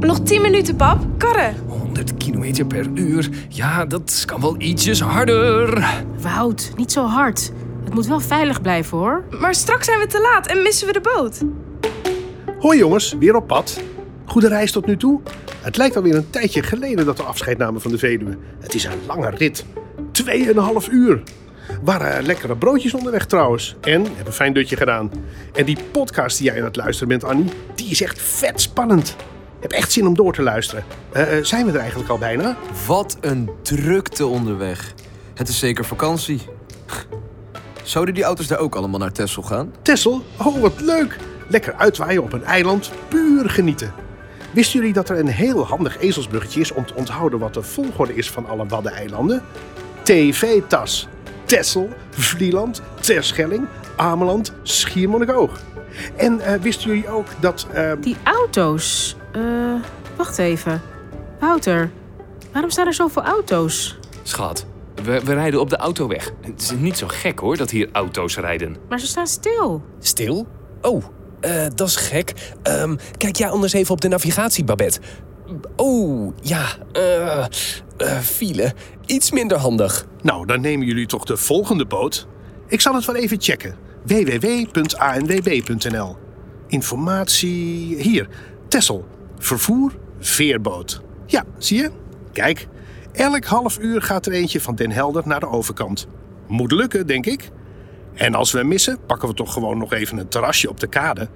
Nog 10 minuten, pap. Karren. 100 kilometer per uur. Ja, dat kan wel ietsjes harder. Wout, niet zo hard. Het moet wel veilig blijven hoor. Maar straks zijn we te laat en missen we de boot. Hoi jongens, weer op pad. Goede reis tot nu toe. Het lijkt alweer een tijdje geleden dat we afscheid namen van de Veluwe. Het is een lange rit. Tweeënhalf uur. Waren lekkere broodjes onderweg trouwens. En hebben een fijn dutje gedaan. En die podcast die jij aan het luisteren bent, Annie, die is echt vet spannend. Ik heb echt zin om door te luisteren. Eh, eh, zijn we er eigenlijk al bijna? Wat een drukte onderweg. Het is zeker vakantie. Zouden die auto's daar ook allemaal naar Texel gaan? Tessel? Oh, wat leuk! Lekker uitwaaien op een eiland, puur genieten. Wisten jullie dat er een heel handig ezelsbruggetje is om te onthouden wat de volgorde is van alle Waddeneilanden? TV-tas. Texel, Vlieland, Terschelling, Ameland, Schiermonnikoog. En eh, wisten jullie ook dat... eh, Die auto's. Eh, wacht even. Wouter, waarom staan er zoveel auto's? Schat, we, we rijden op de autoweg. Het is niet zo gek hoor dat hier auto's rijden. Maar ze staan stil. Stil? Oh, eh, dat is gek. Ehm, kijk jij anders even op de navigatie, Babette. Oh, ja. eh eh, file. Iets minder handig. Nou, dan nemen jullie toch de volgende boot? Ik zal het wel even checken. www.anwb.nl Informatie... Hier, Tessel. Vervoer, veerboot. Ja, zie je? Kijk, elk half uur gaat er eentje van Den Helder naar de overkant. Moet lukken, denk ik. En als we hem missen, pakken we toch gewoon nog even een terrasje op de kade.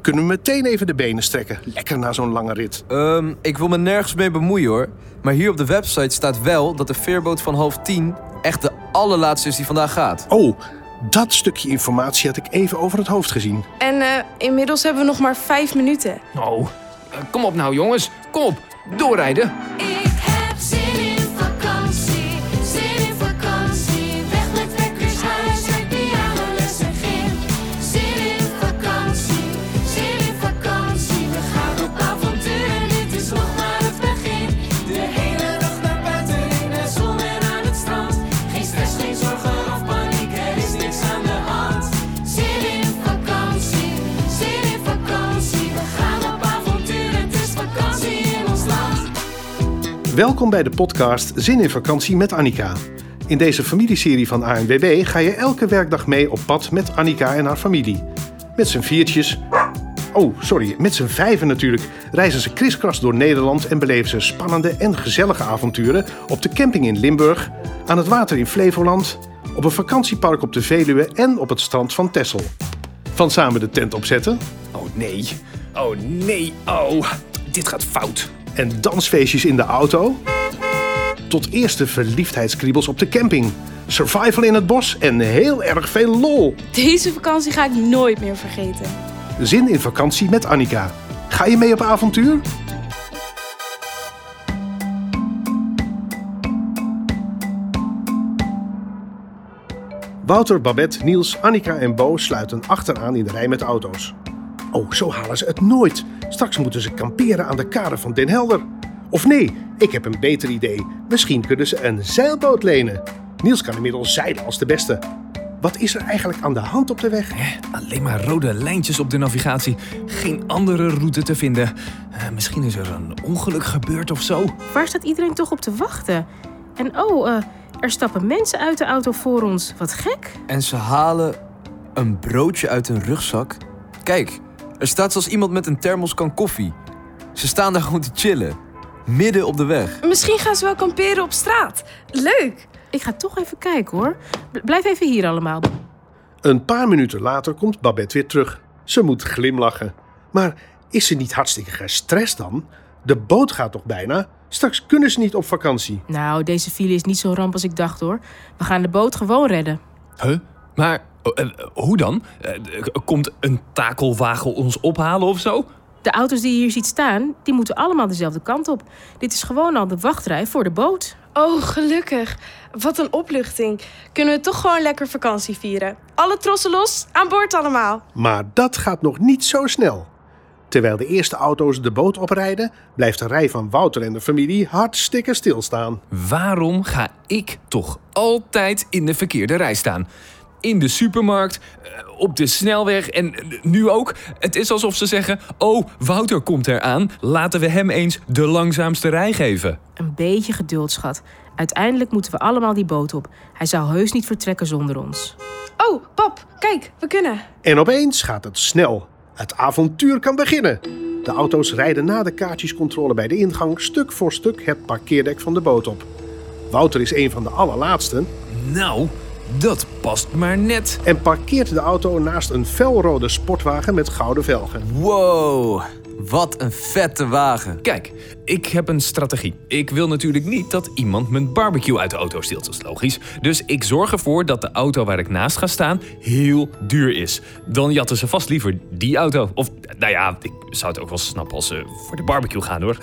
Kunnen we meteen even de benen strekken. Lekker na zo'n lange rit. Ehm, ik wil me nergens mee bemoeien hoor. Maar hier op de website staat wel dat de veerboot van half tien echt de allerlaatste is die vandaag gaat. Oh, dat stukje informatie had ik even over het hoofd gezien. En eh, inmiddels hebben we nog maar 5 minuten. Oh, kom op nou jongens. Kom op, doorrijden. Welkom bij de podcast Zin in vakantie met Annika. In deze familieserie van ANWB ga je elke werkdag mee op pad met Annika en haar familie. Met z'n viertjes... Oh, sorry, met z'n vijven natuurlijk reizen ze kriskras door Nederland en beleven ze spannende en gezellige avonturen op de camping in Limburg, aan het water in Flevoland, op een vakantiepark op de Veluwe en op het strand van Texel. Van samen de tent opzetten Oh nee. Oh nee. Oh, dit gaat fout. En dansfeestjes in de auto. Tot eerste verliefdheidskriebels op de camping. Survival in het bos en heel erg veel lol. Deze vakantie ga ik nooit meer vergeten. Zin in vakantie met Annika. Ga je mee op avontuur? Wouter, Babette, Niels, Annika en Bo sluiten achteraan in de rij met auto's. Oh, zo halen ze het nooit. Straks moeten ze kamperen aan de kade van Den Helder. Of nee, ik heb een beter idee. Misschien kunnen ze een zeilboot lenen. Niels kan inmiddels zeilen als de beste. Wat is er eigenlijk aan de hand op de weg? Hè, Alleen maar rode lijntjes op de navigatie. Geen andere route te vinden. Eh, misschien is er een ongeluk gebeurd of zo. Waar staat iedereen toch op te wachten? En oh, eh, er stappen mensen uit de auto voor ons. Wat gek. En ze halen een broodje uit hun rugzak. Kijk, er staat zelfs iemand met een thermoskan koffie. Ze staan daar gewoon te chillen. Midden op de weg. Misschien gaan ze wel kamperen op straat. Leuk. Ik ga toch even kijken hoor. B- blijf even hier allemaal. Een paar minuten later komt Babette weer terug. Ze moet glimlachen. Maar is ze niet hartstikke gestrest dan? De boot gaat toch bijna? Straks kunnen ze niet op vakantie. Nou, deze file is niet zo ramp als ik dacht hoor. We gaan de boot gewoon redden. Huh? Maar eh, eh, hoe dan? Eh, komt een takelwagen ons ophalen of zo? De auto's die je hier ziet staan, die moeten allemaal dezelfde kant op. Dit is gewoon al de wachtrij voor de boot. Oh, gelukkig. Wat een opluchting. Kunnen we toch gewoon lekker vakantie vieren. Alle trossen los, aan boord allemaal. Maar dat gaat nog niet zo snel. Terwijl de eerste auto's de boot oprijden, blijft de rij van Wouter en de familie hartstikke stilstaan. Waarom ga ik toch altijd in de verkeerde rij staan? In de supermarkt, eh, op de snelweg en eh, nu ook. Het is alsof ze zeggen: Oh, Wouter komt eraan. Laten we hem eens de langzaamste rij geven. Een beetje geduld, schat. Uiteindelijk moeten we allemaal die boot op. Hij zou heus niet vertrekken zonder ons. Oh, pap, kijk, we kunnen. En opeens gaat het snel. Het avontuur kan beginnen. De auto's rijden na de kaartjescontrole bij de ingang stuk voor stuk het parkeerdek van de boot op. Wouter is een van de allerlaatsten Nou, dat past maar net. en parkeert de auto naast een felrode sportwagen met gouden velgen. Wow, wat een vette wagen. Kijk, ik heb een strategie. Ik wil natuurlijk niet dat iemand mijn barbecue uit de auto steelt, dat is logisch. Dus ik zorg ervoor dat de auto waar ik naast ga staan heel duur is. Dan jatten ze vast liever die auto. Of, nou ja, ik zou het ook wel snappen als ze voor de barbecue gaan hoor.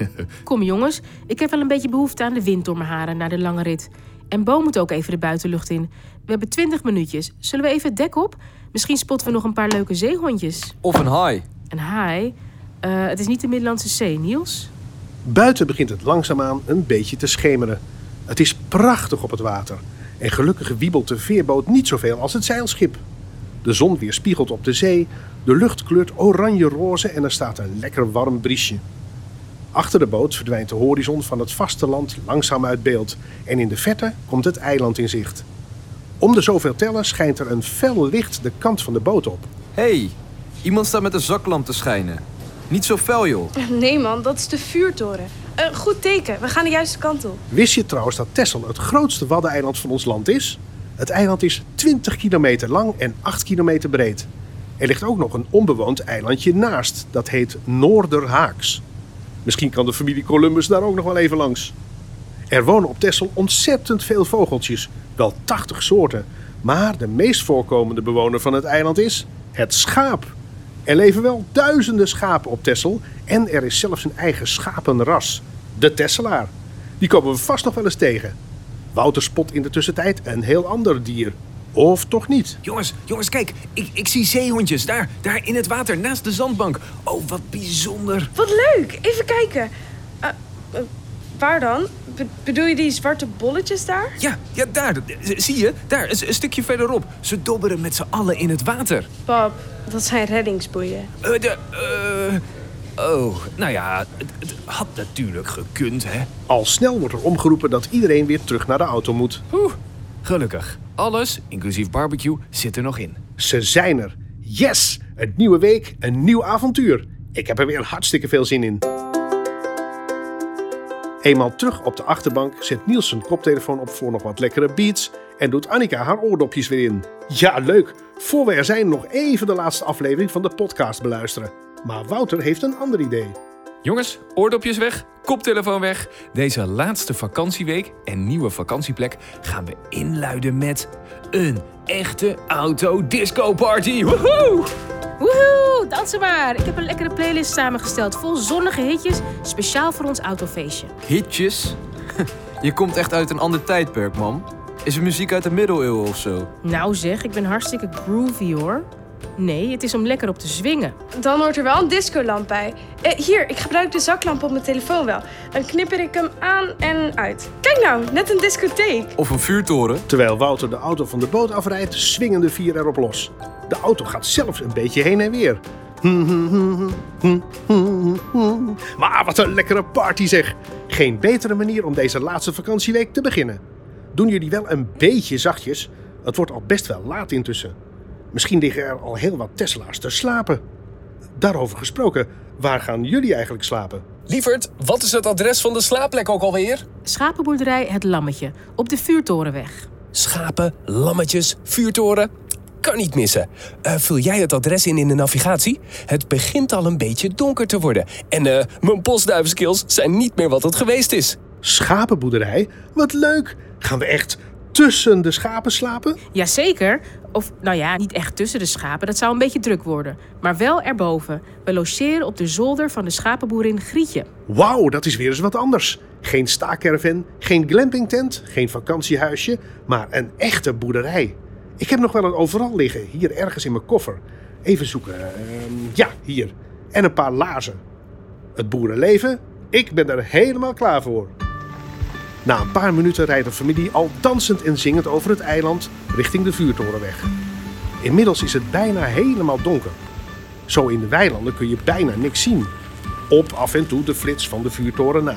Kom jongens, ik heb wel een beetje behoefte aan de wind door mijn haren na de lange rit. En Bo moet ook even de buitenlucht in. We hebben 20 minuutjes. Zullen we even het dek op? Misschien spotten we nog een paar leuke zeehondjes. Of een haai. Een haai? Eh, het is niet de Middellandse Zee, Niels. Buiten begint het langzaamaan een beetje te schemeren. Het is prachtig op het water. En gelukkig wiebelt de veerboot niet zoveel als het zeilschip. De zon weerspiegelt op de zee, de lucht kleurt oranje-roze en er staat een lekker warm briesje. Achter de boot verdwijnt de horizon van het vasteland langzaam uit beeld en in de verte komt het eiland in zicht. Om de zoveel tellen schijnt er een fel licht de kant van de boot op. hey, iemand staat met een zaklamp te schijnen. Niet zo fel, joh. Nee man, dat is de vuurtoren. Een goed teken, we gaan de juiste kant op. Wist je trouwens dat Texel het grootste waddeneiland van ons land is? Het eiland is 20 kilometer lang en 8 kilometer breed. Er ligt ook nog een onbewoond eilandje naast, dat heet Noorderhaaks. Misschien kan de familie Columbus daar ook nog wel even langs. Er wonen op Texel ontzettend veel vogeltjes, wel 80 soorten. Maar de meest voorkomende bewoner van het eiland is het schaap. Er leven wel duizenden schapen op Texel en er is zelfs een eigen schapenras, de Tesselaar. Die komen we vast nog wel eens tegen. Wouter spot in de tussentijd een heel ander dier. Of toch niet? jongens, jongens, kijk. Ik, ik zie zeehondjes daar, daar in het water naast de zandbank. Oh, wat bijzonder. Wat leuk, even kijken. Eh, eh, waar dan? Be- bedoel je die zwarte bolletjes daar? Ja, ja, daar. Zie je? Daar, een, een stukje verderop. Ze dobberen met z'n allen in het water. Pap, dat zijn reddingsboeien. Eh, de, eh, oh, nou ja, het, het had natuurlijk gekund, hè. Al snel wordt er omgeroepen dat iedereen weer terug naar de auto moet. Oeh, gelukkig. Alles, inclusief barbecue, zit er nog in. Ze zijn er. Yes! Een nieuwe week, een nieuw avontuur. Ik heb er weer hartstikke veel zin in. Eenmaal terug op de achterbank zet Niels zijn koptelefoon op voor nog wat lekkere beats en doet Annika haar oordopjes weer in. Ja, leuk. Voor we er zijn nog even de laatste aflevering van de podcast beluisteren. Maar Wouter heeft een ander idee. Jongens, oordopjes weg, koptelefoon weg. Deze laatste vakantieweek en nieuwe vakantieplek gaan we inluiden met een echte auto-disco-party. Woehoe! Woehoe, dansen maar. Ik heb een lekkere playlist samengesteld vol zonnige hitjes, speciaal voor ons autofeestje. Hitjes? Je komt echt uit een ander tijdperk, man. Is het muziek uit de middeleeuwen of zo? Nou zeg, ik ben hartstikke groovy hoor. Nee, het is om lekker op te zwingen. Dan hoort er wel een discolamp bij. Eh, hier, ik gebruik de zaklamp op mijn telefoon wel. Dan knipper ik hem aan en uit. Kijk nou, net een discotheek. Of een vuurtoren? Terwijl Wouter de auto van de boot afrijdt, swingen de vier erop los. De auto gaat zelfs een beetje heen en weer. Maar wat een lekkere party zeg. Geen betere manier om deze laatste vakantieweek te beginnen. Doen jullie wel een beetje zachtjes? Het wordt al best wel laat intussen. Misschien liggen er al heel wat Tesla's te slapen. Daarover gesproken, waar gaan jullie eigenlijk slapen? Lieverd, wat is het adres van de slaapplek ook alweer? Schapenboerderij Het Lammetje, op de Vuurtorenweg. Schapen, lammetjes, vuurtoren. Kan niet missen. Eh, vul jij het adres in in de navigatie? Het begint al een beetje donker te worden. En eh, mijn postduivenskills zijn niet meer wat het geweest is. Schapenboerderij? Wat leuk! Gaan we echt tussen de schapen slapen? Jazeker. Of nou ja, niet echt tussen de schapen, dat zou een beetje druk worden. Maar wel erboven. We logeren op de zolder van de schapenboerin Grietje. Wauw, dat is weer eens wat anders. Geen staakerven, geen glampingtent, geen vakantiehuisje, maar een echte boerderij. Ik heb nog wel een overal liggen, hier ergens in mijn koffer. Even zoeken. Ehm, ja, hier. En een paar laarzen. Het boerenleven, ik ben er helemaal klaar voor. Na een paar minuten rijdt de familie al dansend en zingend over het eiland richting de vuurtorenweg. Inmiddels is het bijna helemaal donker. Zo in de weilanden kun je bijna niks zien. Op af en toe de flits van de vuurtoren na.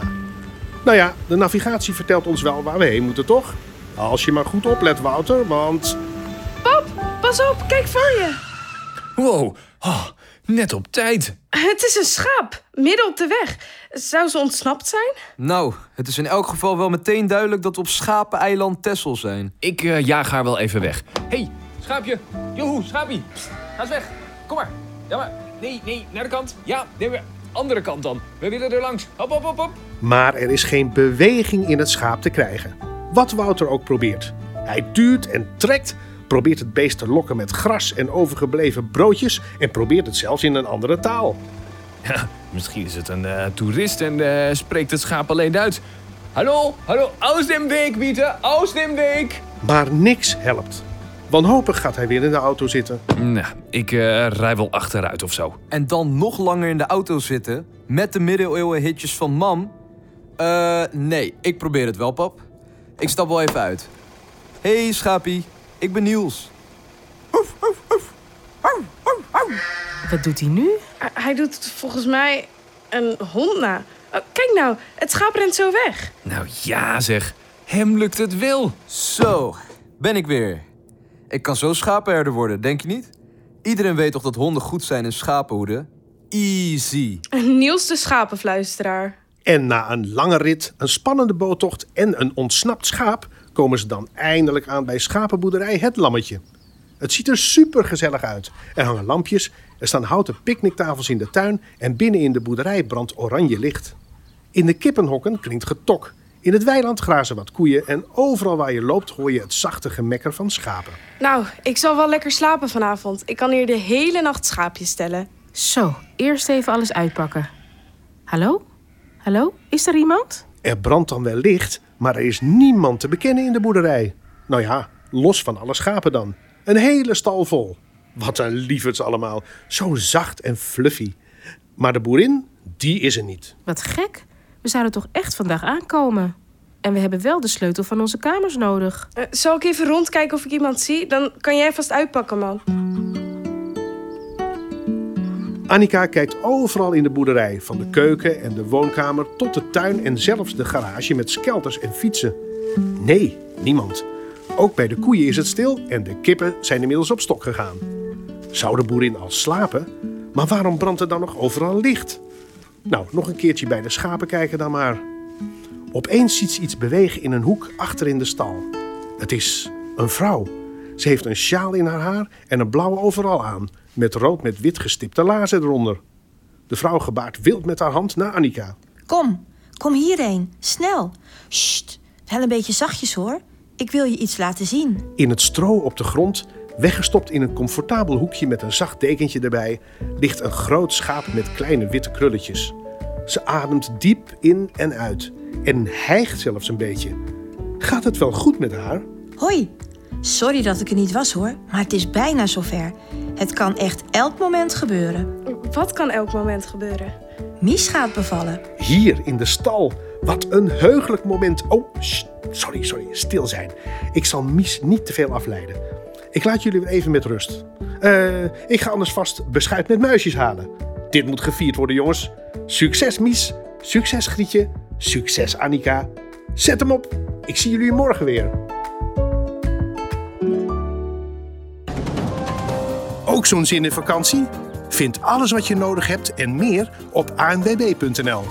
Nou ja, de navigatie vertelt ons wel waar we heen moeten, toch? Als je maar goed oplet, Wouter, want... Pas op, kijk voor je. Wow, oh, net op tijd. Het is een schaap, midden op de weg. Zou ze ontsnapt zijn? Nou, het is in elk geval wel meteen duidelijk dat we op Schapeneiland Tessel zijn. Ik eh, jaag haar wel even weg. hey, schaapje. Joehoe, schaapie. Psst, ga eens weg. Kom maar. Ja, maar. Nee, nee, naar de kant. Ja, nee, maar andere kant dan. We willen er langs. Hop, hop, hop, hop. Maar er is geen beweging in het schaap te krijgen. Wat Wouter ook probeert. Hij duurt en trekt, probeert het beest te lokken met gras en overgebleven broodjes en probeert het zelfs in een andere taal. Ja, misschien is het een eh, toerist en eh, spreekt het schaap alleen Duits. Hallo, hallo, aus dem Weg, bitte, aus dem Weg. Maar niks helpt. Wanhopig gaat hij weer in de auto zitten. Nou, ik eh, rij wel achteruit of zo. En dan nog langer in de auto zitten met de middeleeuwen hitjes van mam. Eh, nee, ik probeer het wel, pap. Ik stap wel even uit. Hey, schapie. Ik ben Niels. Wat doet hij nu? Uh, hij doet volgens mij een hond na. Oh, kijk nou, het schaap rent zo weg. Nou ja zeg, hem lukt het wel. Zo, ben ik weer. Ik kan zo schapenherder worden, denk je niet? Iedereen weet toch dat honden goed zijn in schapenhoeden? Easy. Niels de schapenfluisteraar. En na een lange rit, een spannende boottocht en een ontsnapt schaap... komen ze dan eindelijk aan bij schapenboerderij Het Lammetje. Het ziet er super gezellig uit. Er hangen lampjes, er staan houten picknicktafels in de tuin... en binnen in de boerderij brandt oranje licht. In de kippenhokken klinkt getok. In het weiland grazen wat koeien en overal waar je loopt hoor je het zachte gemekker van schapen. Nou, ik zal wel lekker slapen vanavond. Ik kan hier de hele nacht schaapjes stellen. Zo, eerst even alles uitpakken. Hallo? Hallo? Is er iemand? Er brandt dan wel licht, maar er is niemand te bekennen in de boerderij. Nou ja, los van alle schapen dan. Een hele stal vol. Wat een lieverds allemaal. Zo zacht en fluffy. Maar de boerin, die is er niet. Wat gek. We zouden toch echt vandaag aankomen. En we hebben wel de sleutel van onze kamers nodig. Eh, zal ik even rondkijken of ik iemand zie? Dan kan jij vast uitpakken, man. Annika kijkt overal in de boerderij, van de keuken en de woonkamer tot de tuin en zelfs de garage met skelters en fietsen. Nee, niemand. Ook bij de koeien is het stil en de kippen zijn inmiddels op stok gegaan. Zou de boerin al slapen? Maar waarom brandt er dan nog overal licht? Nou, nog een keertje bij de schapen kijken dan maar. Opeens ziet ze iets bewegen in een hoek achter in de stal. Het is een vrouw. Ze heeft een sjaal in haar haar en een blauwe overal aan, met rood met wit gestipte laarzen eronder. De vrouw gebaart wild met haar hand naar Annika. Kom, kom hierheen. Snel. Sst, wel een beetje zachtjes hoor. Ik wil je iets laten zien. In het stro op de grond, weggestopt in een comfortabel hoekje met een zacht dekentje erbij, ligt een groot schaap met kleine witte krulletjes. Ze ademt diep in en uit en hijgt zelfs een beetje. Gaat het wel goed met haar? Hoi. Sorry dat ik er niet was hoor, maar het is bijna zover. Het kan echt elk moment gebeuren. Wat kan elk moment gebeuren? Mies gaat bevallen. Hier in de stal. Wat een heugelijk moment. Oh, sorry, sorry, stil zijn. Ik zal Mies niet te veel afleiden. Ik laat jullie weer even met rust. Eh, ik ga anders vast beschuit met muisjes halen. Dit moet gevierd worden, jongens. Succes, Mies. Succes, Grietje. Succes, Annika. Zet hem op. Ik zie jullie morgen weer. Ook zo'n zin in vakantie? Vind alles wat je nodig hebt en meer op anwb.nl.